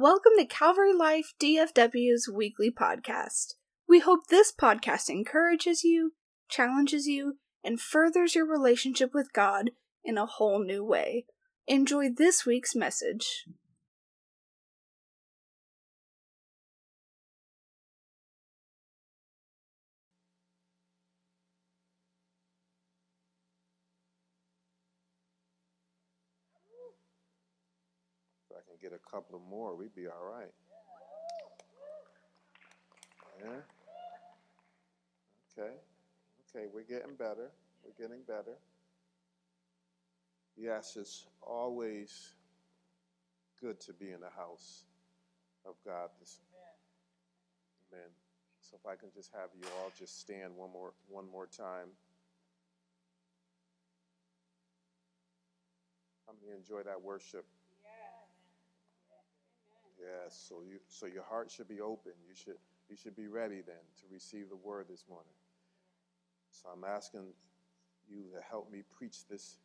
Welcome to Calvary Life DFW's weekly podcast. We hope this podcast encourages you, challenges you, and furthers your relationship with God in a whole new way. Enjoy this week's message. If I can get couple of more, we'd be all right. Yeah. Okay. Okay, we're getting better. We're getting better. Yes, it's always good to be in the house of God. This, amen. So if I can just have you all just stand one more one more time. How many enjoy that worship? Yes. So you so your heart should be open. You should you should be ready then to receive the word this morning. So I'm asking you to help me preach this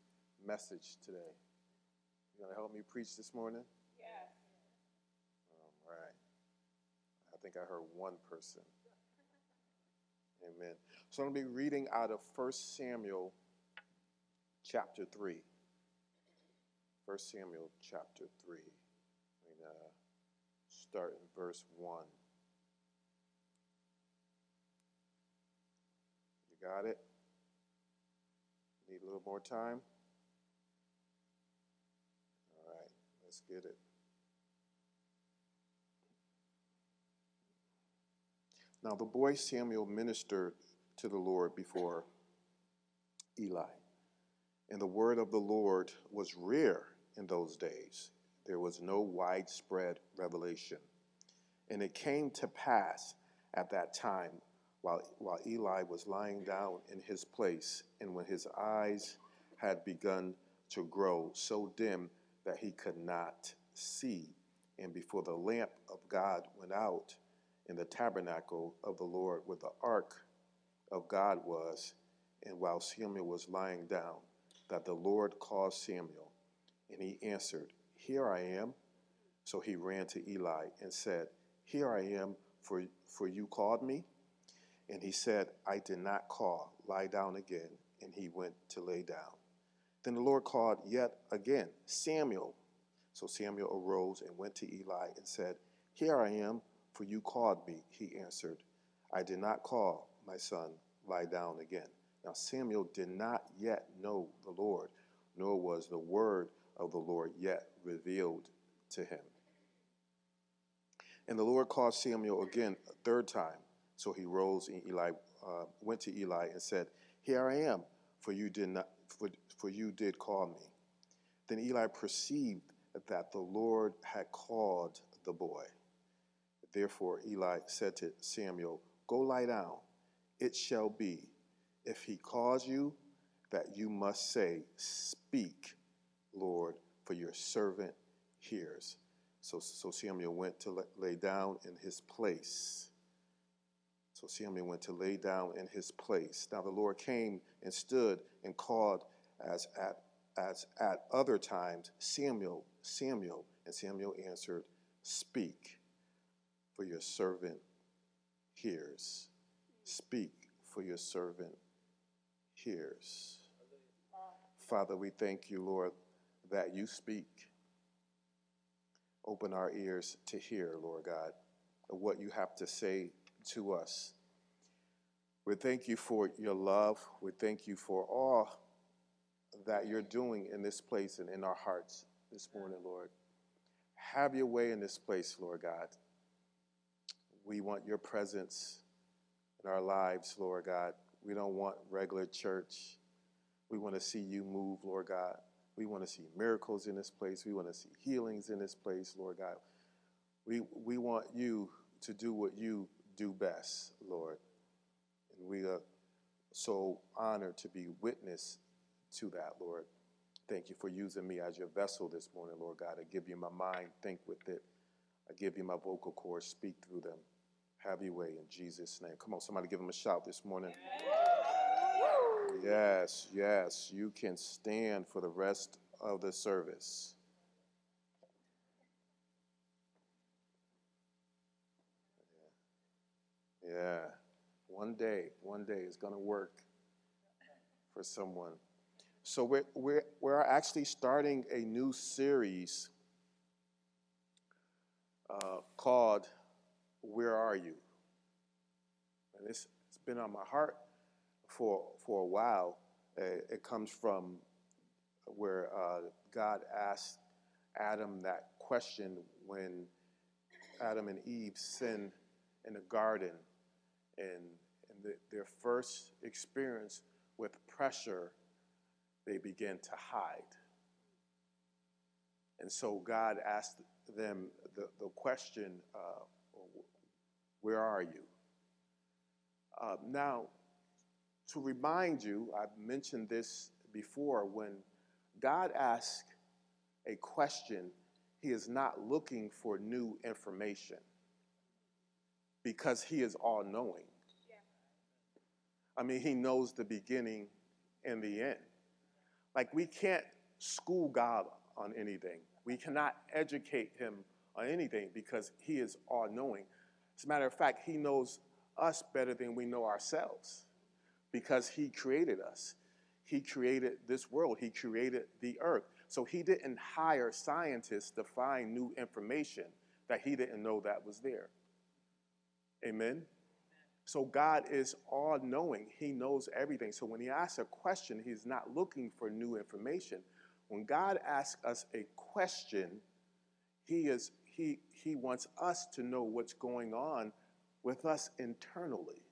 message today. You gonna help me preach this morning? Yes. All right. I think I heard one person. Amen. So I'm going to be reading out of 1 Samuel chapter 3. 1 Samuel chapter 3. Start in verse 1. You got it? Need a little more time? All right, let's get it. Now the boy Samuel ministered to the Lord before Eli. And the word of the Lord was rare in those days. There was no widespread revelation. And it came to pass at that time, while, while Eli was lying down in his place, and when his eyes had begun to grow so dim that he could not see, and before the lamp of God went out, in the tabernacle of the Lord where the ark of God was, and while Samuel was lying down, that the Lord called Samuel, and he answered, Here I am. So he ran to Eli and said, Here I am, for, for you called me? And he said, I did not call, lie down again. And he went to lay down. Then the Lord called yet again, Samuel. So Samuel arose and went to Eli and said, Here I am for you called me. He answered, I did not call, my son, lie down again. Now Samuel did not yet know the Lord, nor was the word of the Lord yet revealed to him. And the Lord called Samuel again a third time. So he rose and Eli uh, went to Eli and said, Here I am, for you did not for, for you did call me. Then Eli perceived that the Lord had called the boy. Therefore Eli said to Samuel, Go lie down. It shall be, if he calls you, that you must say, Speak, Lord, for your servant hears. So, so Samuel went to lay down in his place. So Samuel went to lay down in his place. Now the Lord came and stood and called as at as at other times, Samuel, Samuel, and Samuel answered, Speak for your servant hears. Speak, for your servant hears. Father, we thank you, Lord, that you speak. Open our ears to hear, Lord God, what you have to say to us. We thank you for your love. We thank you for all that you're doing in this place and in our hearts this morning, Lord. Have your way in this place, Lord God. We want your presence in our lives, Lord God. We don't want regular church. We want to see you move, Lord God. We want to see miracles in this place. We want to see healings in this place, Lord God. We, we want you to do what you do best, Lord. And we are so honored to be witness to that, Lord. Thank you for using me as your vessel this morning, Lord God. I give you my mind, think with it. I give you my vocal cords, speak through them. Have your way in Jesus' name. Come on, somebody give him a shout this morning. Yes, yes. You can stand for the rest of the service. Yeah. One day, one day it's going to work for someone. So we're, we're, we're actually starting a new series uh, called Where Are You? And it's it's been on my heart for, for a while. Uh, it comes from where uh, God asked Adam that question when Adam and Eve sinned in the garden and, and the, their first experience with pressure, they began to hide. And so God asked them the, the question, uh, Where are you? Uh, now, to remind you, I've mentioned this before, when God asks a question, He is not looking for new information because He is all knowing. I mean, He knows the beginning and the end. Like, we can't school God on anything, we cannot educate Him on anything because He is all knowing. As a matter of fact, He knows us better than we know ourselves because He created us. He created this world, He created the earth. So He didn't hire scientists to find new information that He didn't know that was there. Amen? So God is all knowing. He knows everything. So when He asks a question, He's not looking for new information. When God asks us a question, He is He He wants us to know what's going on with us internally.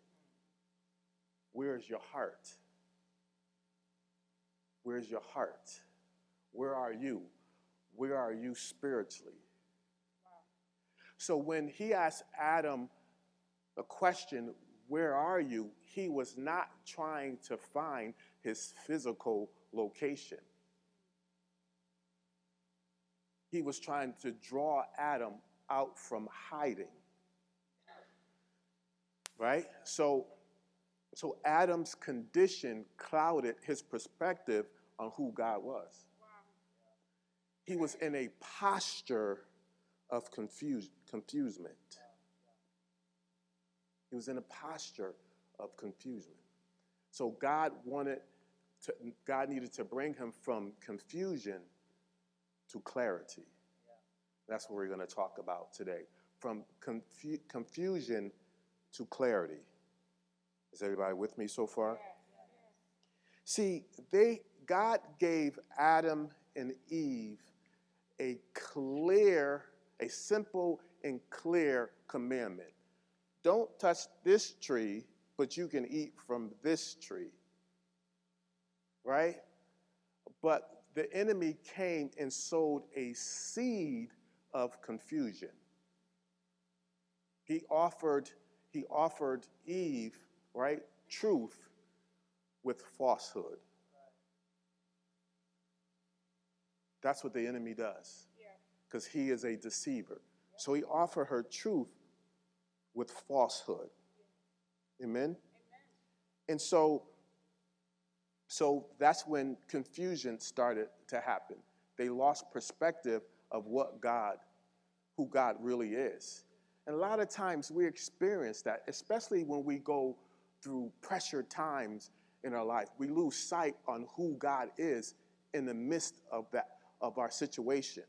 Where's your heart? Where's your heart? Where are you? Where are you spiritually? So when he asked Adam a question, Where are you? he was not trying to find his physical location. He was trying to draw Adam out from hiding. Right? So so Adam's condition clouded his perspective on who God was. He was in a posture of confuse, confusement. He was in a posture of confusion. So God wanted to, God needed to bring him from confusion to clarity. That's what we're going to talk about today. From confu- confusion to clarity. Is everybody with me so far? See, they God gave Adam and Eve a clear, a simple and clear commandment. Don't touch this tree, but you can eat from this tree. Right? But the enemy came and sowed a seed of confusion. He offered he offered Eve right? Truth with falsehood. That's what the enemy does. Because he is a deceiver. So he offered her truth with falsehood. Amen? And so, so that's when confusion started to happen. They lost perspective of what God, who God really is. And a lot of times we experience that, especially when we go through pressure times in our life. We lose sight on who God is in the midst of that of our situation.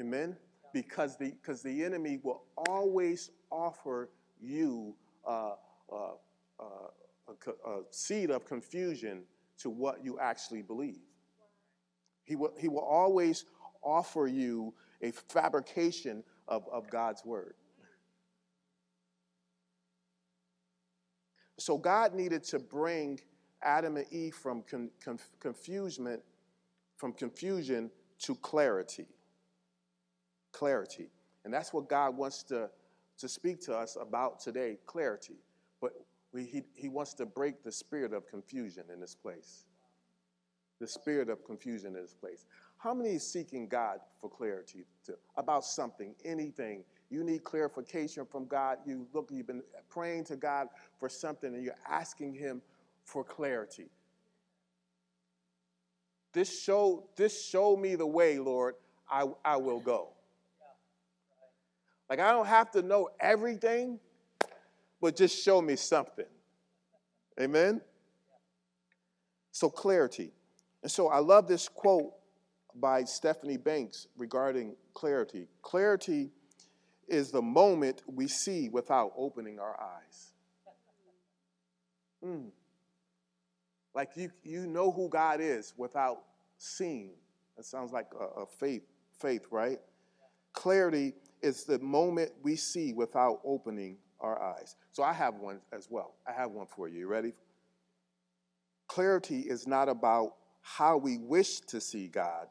Amen. Because the because the enemy will always offer you uh, uh, uh, a, a seed of confusion to what you actually believe. He will he will always offer you a fabrication of, of God's word. So God needed to bring Adam and Eve from con- conf- confusion, from confusion to clarity. Clarity. And that's what God wants to, to speak to us about today clarity. But we, he, he wants to break the spirit of confusion in this place. The spirit of confusion in this place. How many is seeking God for clarity to, about something, anything, you need clarification from God. You look, you've been praying to God for something and you're asking Him for clarity. This show, this show me the way, Lord. I, I will go. Like I don't have to know everything, but just show me something. Amen? So, clarity. And so, I love this quote by Stephanie Banks regarding clarity. Clarity is the moment we see without opening our eyes. Mm. Like you, you know who God is without seeing. That sounds like a, a faith, faith, right? Clarity is the moment we see without opening our eyes. So I have one as well. I have one for you. You ready? Clarity is not about how we wish to see God.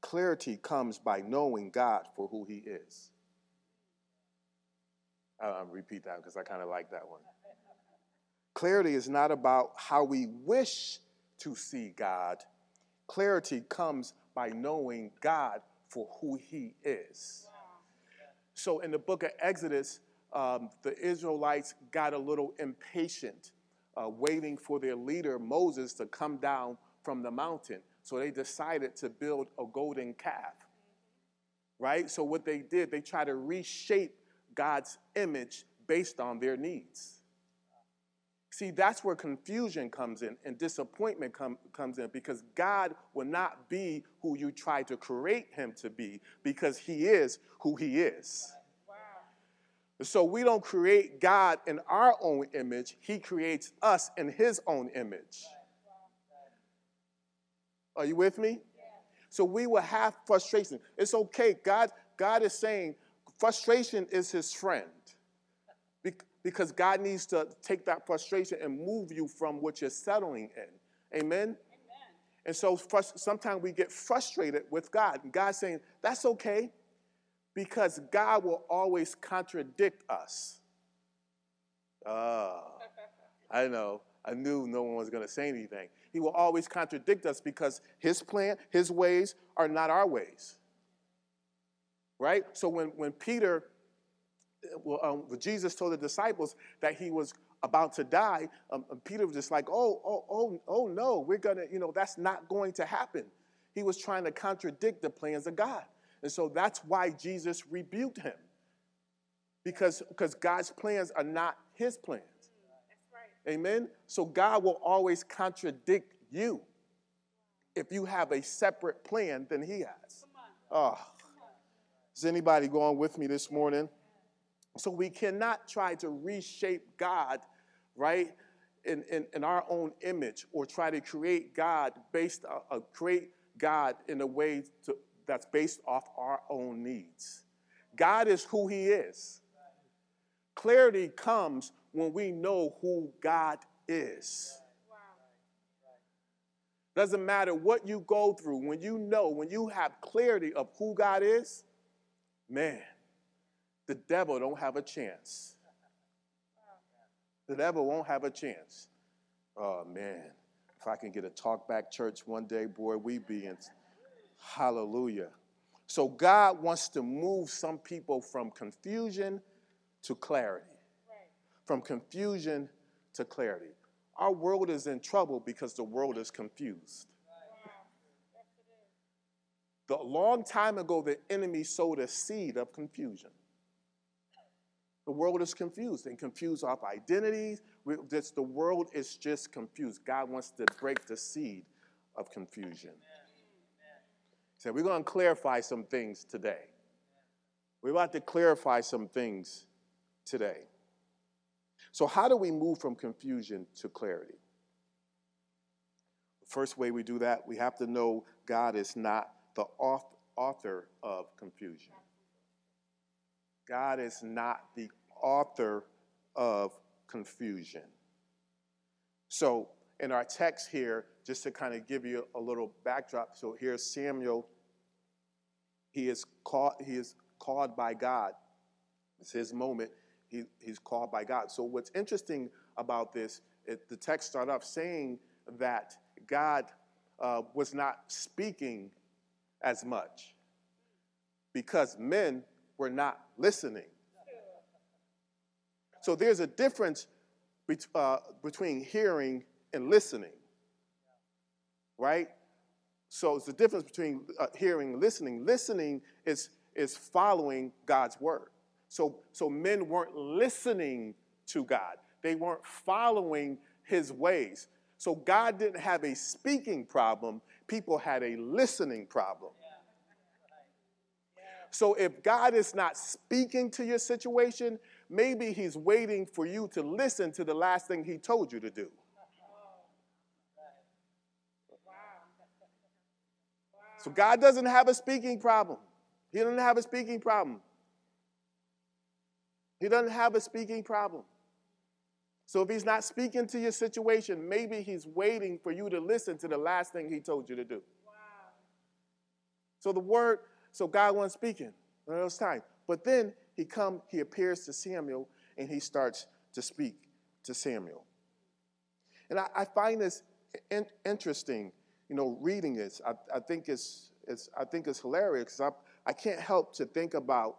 Clarity comes by knowing God for who He is. I'll repeat that because I kind of like that one. Clarity is not about how we wish to see God. Clarity comes by knowing God for who He is. So in the book of Exodus, um, the Israelites got a little impatient, uh, waiting for their leader Moses to come down from the mountain. So they decided to build a golden calf. Right? So what they did, they tried to reshape God's image based on their needs. See, that's where confusion comes in and disappointment com- comes in because God will not be who you try to create him to be because he is who he is. Wow. So we don't create God in our own image, he creates us in his own image. Are you with me? So we will have frustration. It's okay. God, God is saying frustration is his friend because God needs to take that frustration and move you from what you're settling in. Amen? Amen. And so sometimes we get frustrated with God. And God's saying, that's okay because God will always contradict us. Ah, I know. I knew no one was going to say anything. He will always contradict us because his plan, his ways are not our ways. Right? So when, when Peter well, um, Jesus told the disciples that he was about to die, um, Peter was just like, oh, oh, oh, oh no, we're gonna, you know, that's not going to happen. He was trying to contradict the plans of God. And so that's why Jesus rebuked him. Because, because God's plans are not his plans. Right. Amen. So God will always contradict you if you have a separate plan than he has. Oh. Is anybody going with me this morning? So we cannot try to reshape God, right, in, in, in our own image or try to create God based, uh, uh, create God in a way to, that's based off our own needs. God is who He is. Clarity comes when we know who God is. Doesn't matter what you go through, when you know, when you have clarity of who God is, man, the devil don't have a chance. The devil won't have a chance. Oh man, if I can get a talk back church one day, boy, we be in hallelujah. So God wants to move some people from confusion to clarity. From confusion to clarity. Our world is in trouble because the world is confused. The long time ago, the enemy sowed a seed of confusion. The world is confused and confused off identities. This, the world is just confused. God wants to break the seed of confusion. So we're going to clarify some things today. We're about to clarify some things today. So, how do we move from confusion to clarity? The first way we do that, we have to know God is not the author of confusion. God is not the author of confusion. So, in our text here, just to kind of give you a little backdrop, so here's Samuel. He is called, he is called by God. It's his moment. He, he's called by God. So, what's interesting about this, it, the text starts off saying that God uh, was not speaking as much because men were not listening. So there's a difference uh, between hearing and listening, right? So it's the difference between uh, hearing and listening. Listening is, is following God's word. So, so men weren't listening to God. They weren't following his ways. So God didn't have a speaking problem, people had a listening problem. So if God is not speaking to your situation, maybe he's waiting for you to listen to the last thing he told you to do. So God doesn't have a speaking problem. He doesn't have a speaking problem. He doesn't have a speaking problem. So if he's not speaking to your situation, maybe he's waiting for you to listen to the last thing he told you to do. Wow. So the word, so God wasn't speaking in those times. But then he come, he appears to Samuel and he starts to speak to Samuel. And I, I find this in, interesting you know, reading this, I, I think it's, it's, I think it's hilarious because I, I can't help to think about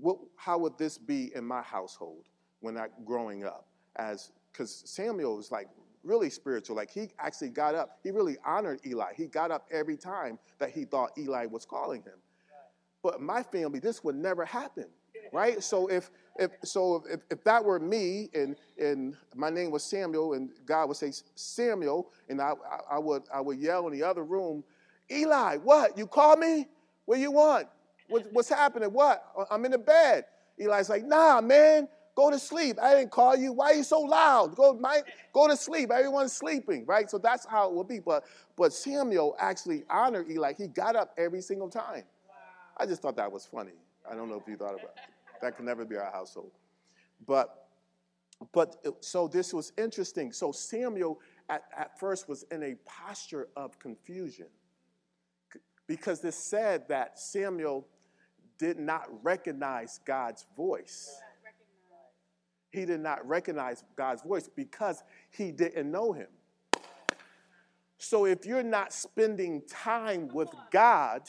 what, how would this be in my household when I growing up as because Samuel was like really spiritual. Like he actually got up. He really honored Eli. He got up every time that he thought Eli was calling him. But my family, this would never happen, right? So if if so if, if that were me and and my name was Samuel and God would say Samuel and I, I, would I would yell in the other room, Eli, what? You call me? What you want? What, what's happening? What? I'm in the bed. Eli's like, nah, man, go to sleep. I didn't call you. Why are you so loud? Go, my, go to sleep. Everyone's sleeping, right? So that's how it will be. But but Samuel actually honored Eli. He got up every single time. Wow. I just thought that was funny. I don't know if you thought about it. That could never be our household. But, but so this was interesting. So Samuel at, at first was in a posture of confusion because this said that Samuel did not recognize God's voice. He did not recognize God's voice because he didn't know him. So if you're not spending time with God,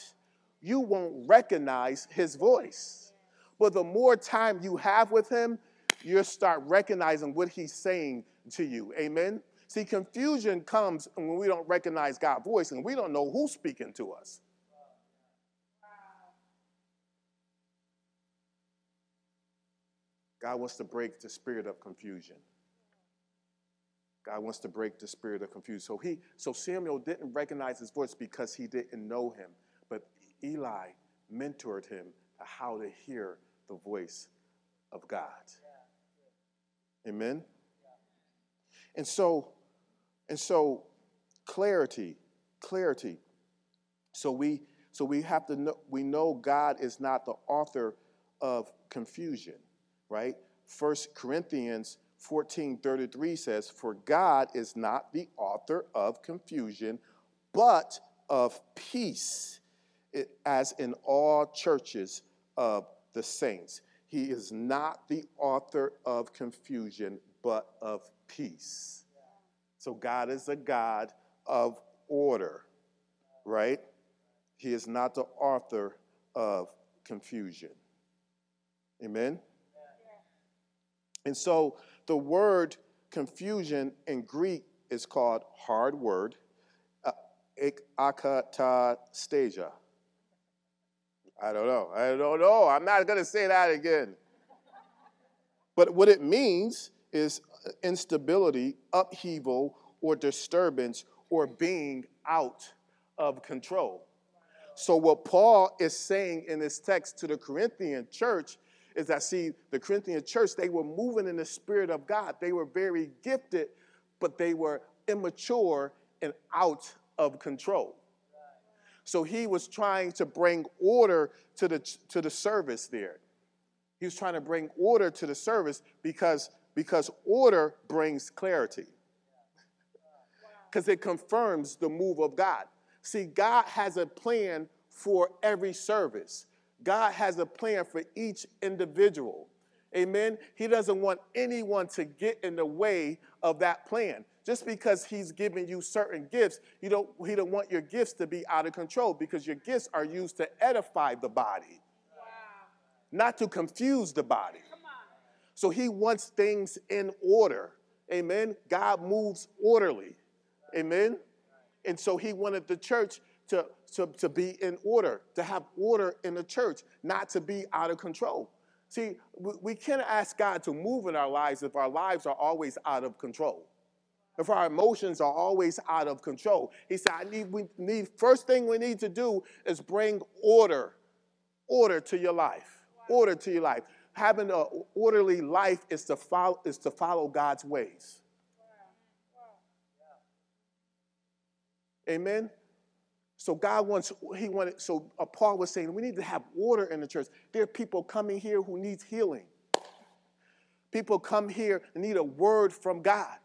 you won't recognize his voice. But the more time you have with him, you'll start recognizing what he's saying to you. Amen? See, confusion comes when we don't recognize God's voice and we don't know who's speaking to us. God wants to break the spirit of confusion. God wants to break the spirit of confusion. So he so Samuel didn't recognize his voice because he didn't know him, but Eli mentored him to how to hear the voice of God. Amen. And so, and so clarity, clarity. So we so we have to know we know God is not the author of confusion, right? First Corinthians 14:33 says, "For God is not the author of confusion, but of peace, as in all churches of the saints. He is not the author of confusion, but of peace. So God is a God of order, right? He is not the author of confusion. Amen? And so the word confusion in Greek is called hard word, uh, akatastasia. I don't know. I don't know. I'm not going to say that again. But what it means is instability, upheaval, or disturbance, or being out of control. So, what Paul is saying in this text to the Corinthian church is that, see, the Corinthian church, they were moving in the Spirit of God. They were very gifted, but they were immature and out of control. So he was trying to bring order to the, to the service there. He was trying to bring order to the service because, because order brings clarity. Because it confirms the move of God. See, God has a plan for every service. God has a plan for each individual. Amen. He doesn't want anyone to get in the way of that plan. Just because he's giving you certain gifts, you don't, he don't want your gifts to be out of control because your gifts are used to edify the body, wow. not to confuse the body. So he wants things in order. Amen. God moves orderly. Amen. And so he wanted the church to, to, to be in order, to have order in the church, not to be out of control. See, we, can't ask God to move in our lives if our lives are always out of control. If our emotions are always out of control. He said, I need, we need, first thing we need to do is bring order, order to your life. Order to your life. Having an orderly life is to follow, is to follow God's ways. Amen. So God wants, he wanted, so uh, Paul was saying, we need to have order in the church. There are people coming here who needs healing. People come here and need a word from God.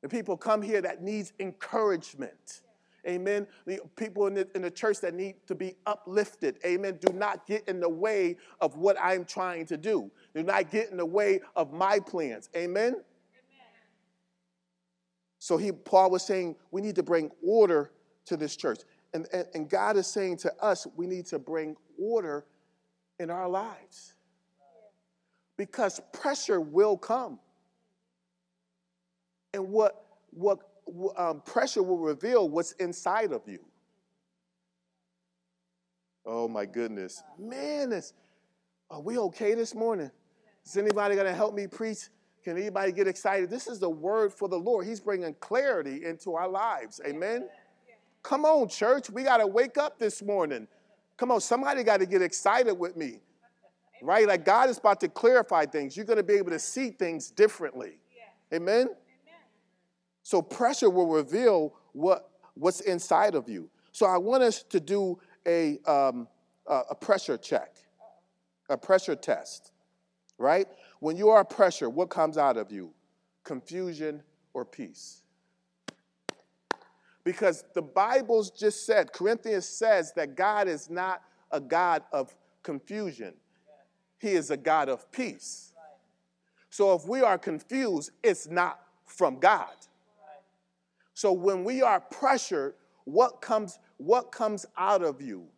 The people come here that needs encouragement. Amen. The people in the, in the church that need to be uplifted. Amen. Do not get in the way of what I'm trying to do. Do not get in the way of my plans. Amen. Amen. So he Paul was saying we need to bring order to this church. And, and, and God is saying to us, we need to bring order in our lives. Because pressure will come. And what, what um, pressure will reveal what's inside of you. Oh my goodness. Man, is, are we okay this morning? Is anybody going to help me preach? Can anybody get excited? This is the word for the Lord. He's bringing clarity into our lives. Amen. Come on, church. We got to wake up this morning. Come on, somebody got to get excited with me. Right? Like God is about to clarify things. You're going to be able to see things differently. Amen? So pressure will reveal what, what's inside of you. So I want us to do a, um, a pressure check, a pressure test, right? When you are pressure, what comes out of you? Confusion or peace? Because the Bible's just said, Corinthians says that God is not a God of confusion, He is a God of peace. So if we are confused, it's not from God. So when we are pressured, what comes, what comes out of you?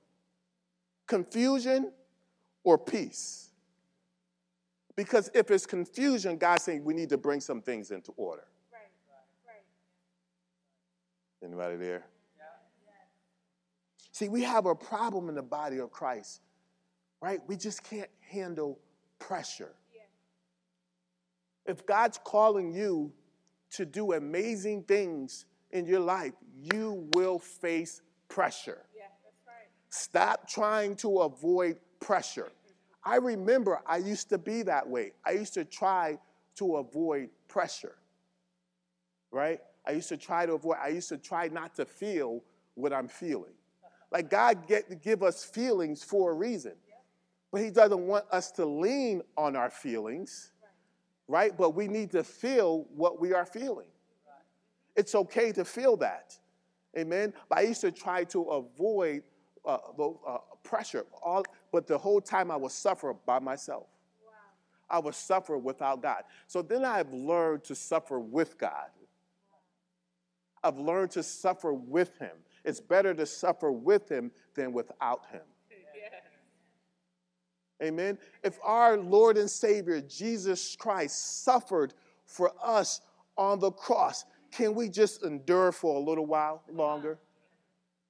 Confusion or peace? Because if it's confusion, God's saying we need to bring some things into order. Anybody there? See, we have a problem in the body of Christ, right? We just can't handle pressure. If God's calling you to do amazing things in your life, you will face pressure. Yeah, right. Stop trying to avoid pressure. I remember I used to be that way. I used to try to avoid pressure, right? I used to try to avoid, I used to try not to feel what I'm feeling. Like God get give us feelings for a reason. But he doesn't want us to lean on our feelings, right? But we need to feel what we are feeling. It's okay to feel that. Amen. But I used to try to avoid uh, uh, pressure, all, but the whole time I was suffer by myself. Wow. I was suffer without God. So then I've learned to suffer with God. I've learned to suffer with him. It's better to suffer with him than without him. Amen. If our Lord and Savior Jesus Christ suffered for us on the cross, can we just endure for a little while longer?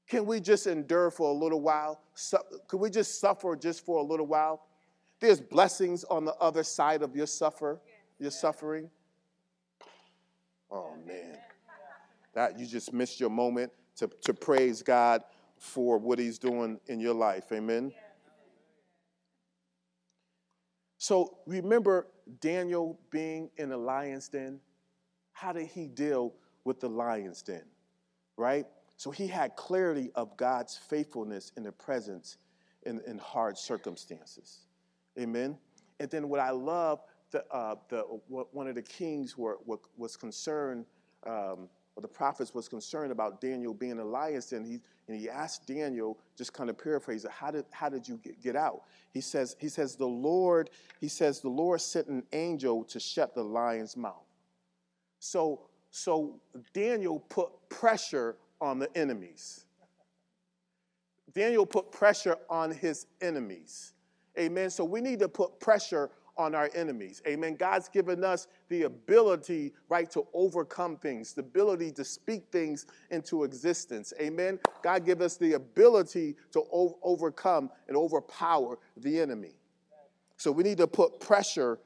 Can we just endure for a little while? Can we just suffer just for a little while? There's blessings on the other side of your suffer, your suffering. Oh man. That you just missed your moment to, to praise God for what He's doing in your life. Amen. So remember Daniel being in the lion's den? How did he deal with the lion's den? Right? So he had clarity of God's faithfulness in the presence in, in hard circumstances. Amen. And then what I love, the, uh, the, one of the kings were, was concerned um, the prophets was concerned about Daniel being a lion, and he and he asked Daniel, just kind of paraphrase it, how did how did you get, get out? He says, he says, the Lord, he says, the Lord sent an angel to shut the lion's mouth. So so Daniel put pressure on the enemies. Daniel put pressure on his enemies. Amen. So we need to put pressure on our enemies. Amen. God's given us the ability, right, to overcome things, the ability to speak things into existence. Amen. God give us the ability to o- overcome and overpower the enemy. So we need to put pressure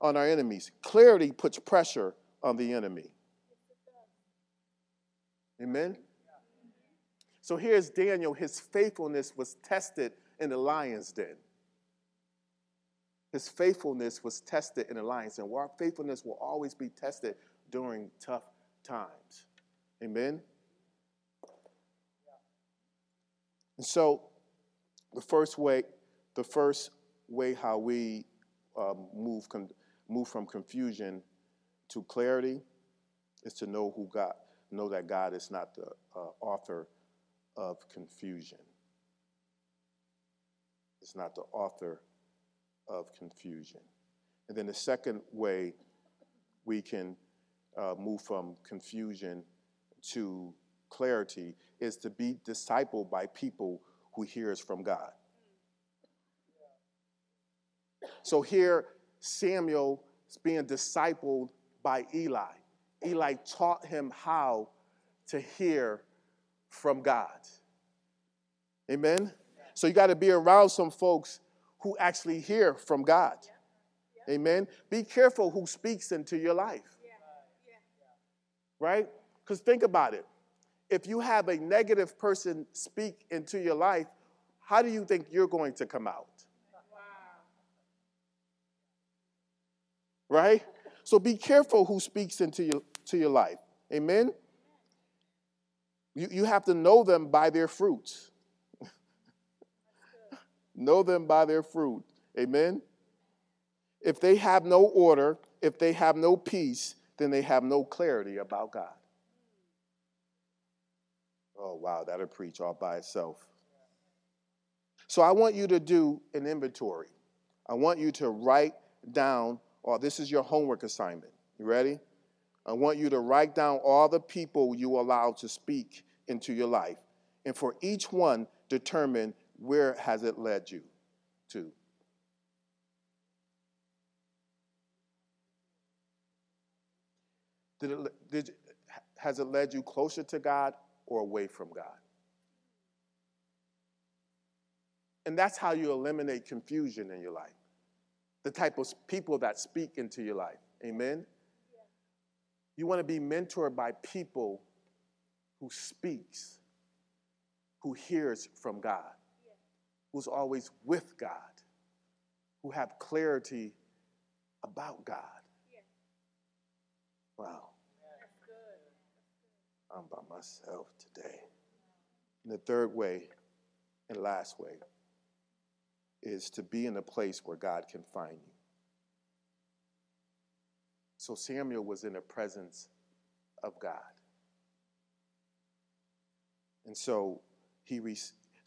on our enemies. Clarity puts pressure on the enemy. Amen? So here's Daniel. His faithfulness was tested in the lion's den. His faithfulness was tested in lion's den. Our faithfulness will always be tested during tough times. Amen? And so, the first way, the first way how we um, move, move from confusion to clarity is to know who God, know that God is not the uh, author of confusion. It's not the author of confusion. And then the second way we can uh, move from confusion to clarity is to be discipled by people who hears from God. So here, Samuel is being discipled by Eli. Eli taught him how to hear from God. Amen? So you got to be around some folks who actually hear from God. Amen? Be careful who speaks into your life. Right? Because think about it. If you have a negative person speak into your life, how do you think you're going to come out? Right? So be careful who speaks into your, to your life. Amen? You, you have to know them by their fruits. Know them by their fruit. Amen? If they have no order, if they have no peace, then they have no clarity about God. Oh, wow, that'll preach all by itself. So I want you to do an inventory. I want you to write down, or oh, this is your homework assignment. You ready? I want you to write down all the people you allow to speak into your life. And for each one, determine where has it led you to. Did it, did, has it led you closer to God or away from God? And that's how you eliminate confusion in your life. The type of people that speak into your life. Amen? You want to be mentored by people who speaks, who hears from God, who's always with God, who have clarity about God. Wow. I'm by myself today. And the third way and last way is to be in a place where God can find you. So Samuel was in the presence of God. And so he re-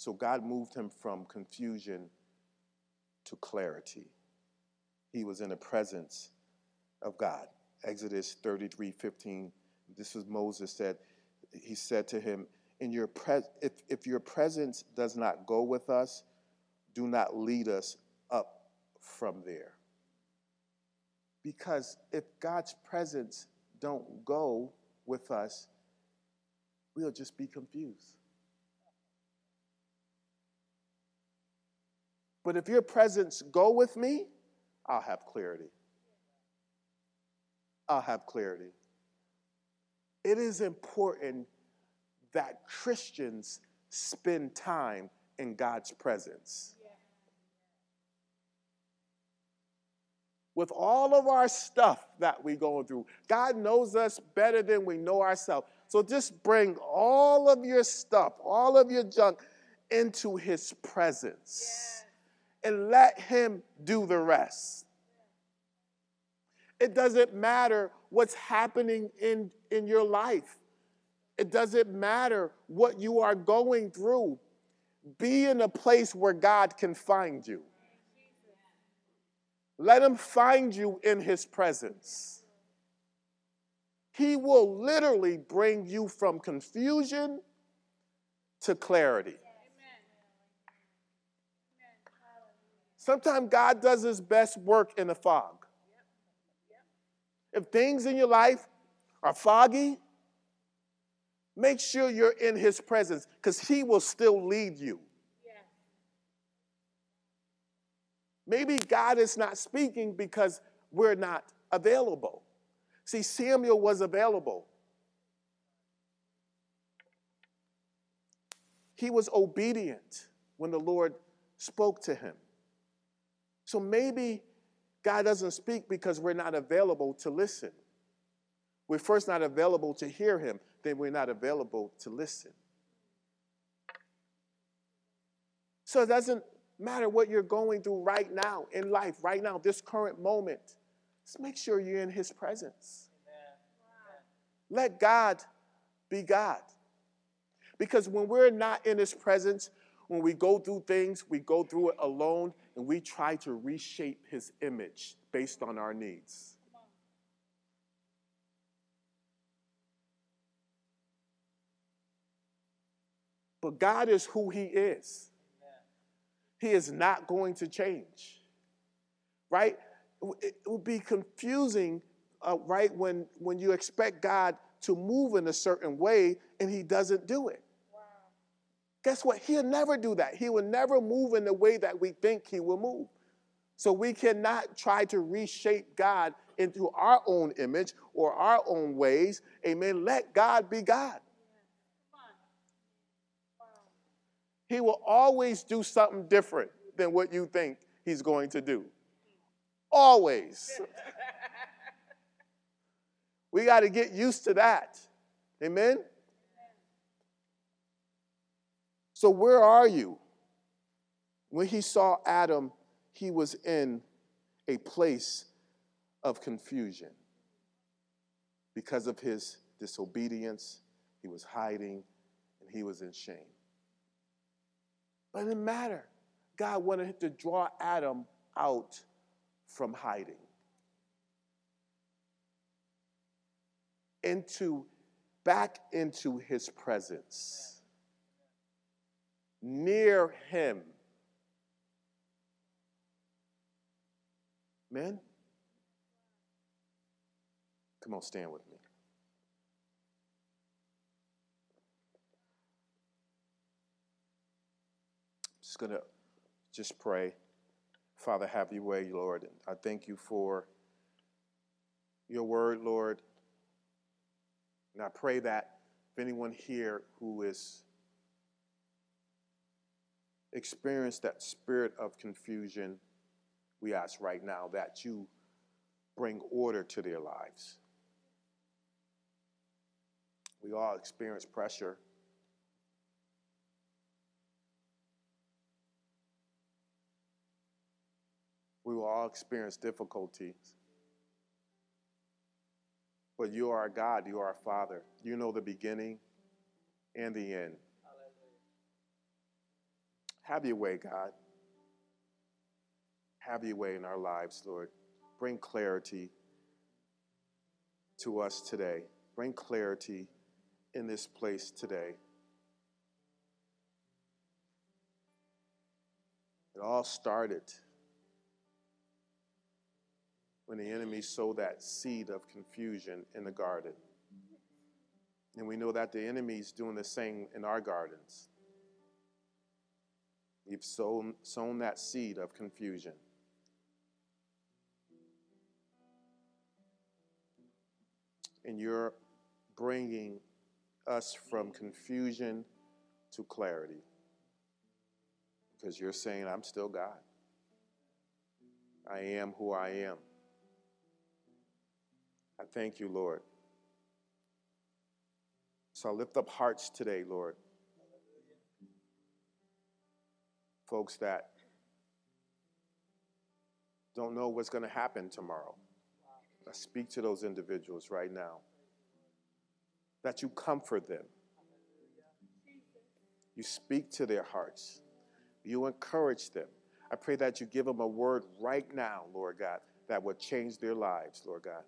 so God moved him from confusion to clarity. He was in the presence of God. Exodus 33, 15. This is Moses said, he said to him, in your pres- if, if your presence does not go with us, do not lead us up from there. Because if God's presence don't go with us, we'll just be confused. But if your presence go with me, I'll have clarity. I'll have clarity. It is important that Christians spend time in God's presence. With all of our stuff that we're going through, God knows us better than we know ourselves. So just bring all of your stuff, all of your junk into His presence and let Him do the rest. It doesn't matter what's happening in, in your life, it doesn't matter what you are going through. Be in a place where God can find you. Let Him find you in His presence. He will literally bring you from confusion to clarity. Sometimes God does his best work in the fog. If things in your life are foggy, make sure you're in his presence because he will still lead you. Maybe God is not speaking because we're not available. See, Samuel was available. He was obedient when the Lord spoke to him. So maybe God doesn't speak because we're not available to listen. We're first not available to hear him, then we're not available to listen. So it doesn't matter what you're going through right now in life, right now, this current moment. Just make sure you're in his presence. Let God be God. Because when we're not in his presence, when we go through things, we go through it alone and we try to reshape his image based on our needs. But God is who he is. He is not going to change. Right? It would be confusing, uh, right, when, when you expect God to move in a certain way and he doesn't do it. Guess what? He'll never do that. He will never move in the way that we think he will move. So we cannot try to reshape God into our own image or our own ways. Amen. Let God be God. He will always do something different than what you think he's going to do. Always. we got to get used to that. Amen. So, where are you? When he saw Adam, he was in a place of confusion. Because of his disobedience, he was hiding and he was in shame. But it didn't matter. God wanted to draw Adam out from hiding into back into his presence near him. Men, come on, stand with me. Just gonna just pray. Father, have your way, Lord. And I thank you for your word, Lord. And I pray that if anyone here who is experience that spirit of confusion, we ask right now that you bring order to their lives. We all experience pressure. We will all experience difficulties. But you are our God, you are our Father. You know the beginning and the end. Have your way, God. Have your way in our lives, Lord. Bring clarity to us today. Bring clarity in this place today. It all started when the enemy sowed that seed of confusion in the garden. And we know that the enemy is doing the same in our gardens. You've sown, sown that seed of confusion. And you're bringing us from confusion to clarity. Because you're saying, I'm still God. I am who I am. I thank you, Lord. So I lift up hearts today, Lord. Folks that don't know what's going to happen tomorrow. I speak to those individuals right now. That you comfort them. You speak to their hearts. You encourage them. I pray that you give them a word right now, Lord God, that will change their lives, Lord God.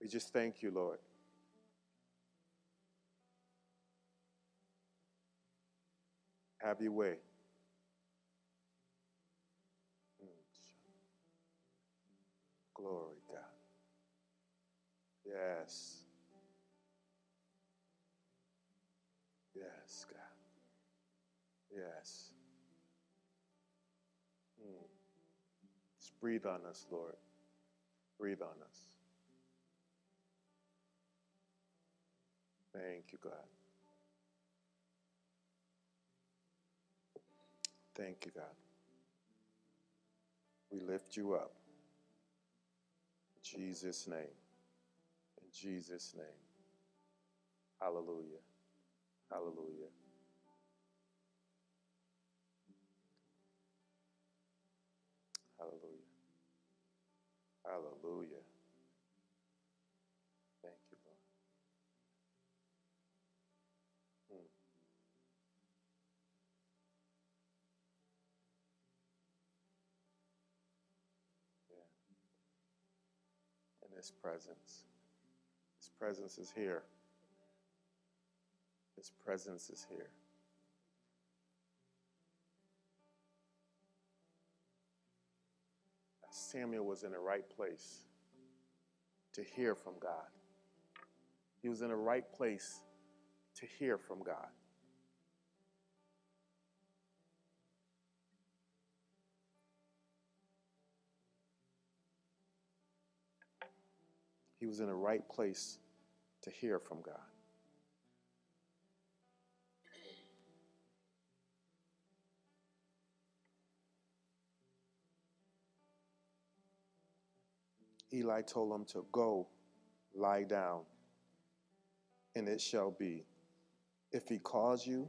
We just thank you, Lord. Have your way. Glory, God. Yes. Yes, God. Yes. Mm. Just breathe on us, Lord. Breathe on us. Thank you, God. Thank you, God. We lift you up. In Jesus' name. In Jesus' name. Hallelujah. Hallelujah. His presence. His presence is here. His presence is here. Samuel was in the right place to hear from God. He was in the right place to hear from God. He was in the right place to hear from God. Eli told him to go lie down, and it shall be. If he calls you,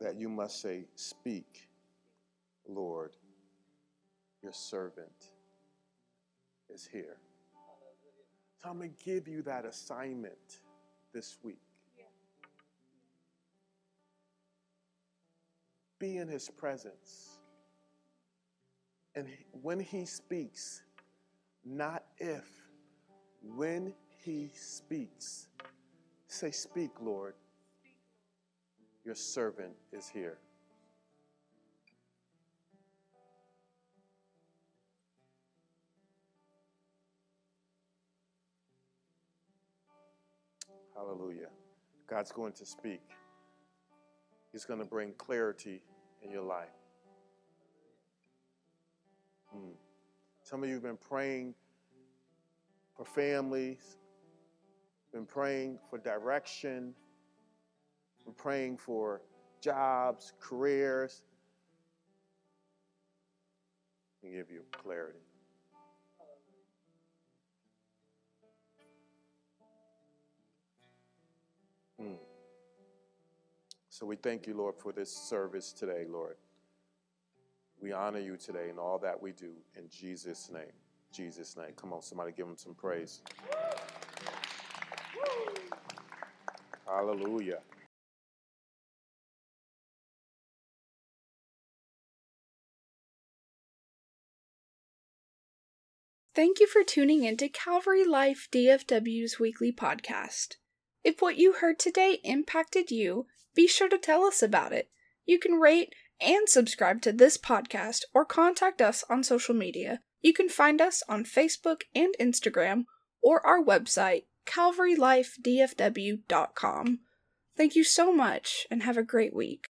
that you must say, Speak, Lord, your servant is here. So I'm going to give you that assignment this week. Be in his presence. And when he speaks, not if, when he speaks, say, Speak, Lord. Your servant is here. Hallelujah. God's going to speak. He's going to bring clarity in your life. Mm. Some of you have been praying for families, been praying for direction, been praying for jobs, careers. And give you clarity. So we thank you, Lord, for this service today, Lord. We honor you today in all that we do in Jesus' name. Jesus' name. Come on, somebody give him some praise. Hallelujah. Thank you for tuning in to Calvary Life DFW's weekly podcast. If what you heard today impacted you, be sure to tell us about it. You can rate and subscribe to this podcast or contact us on social media. You can find us on Facebook and Instagram or our website, calvarylifedfw.com. Thank you so much and have a great week.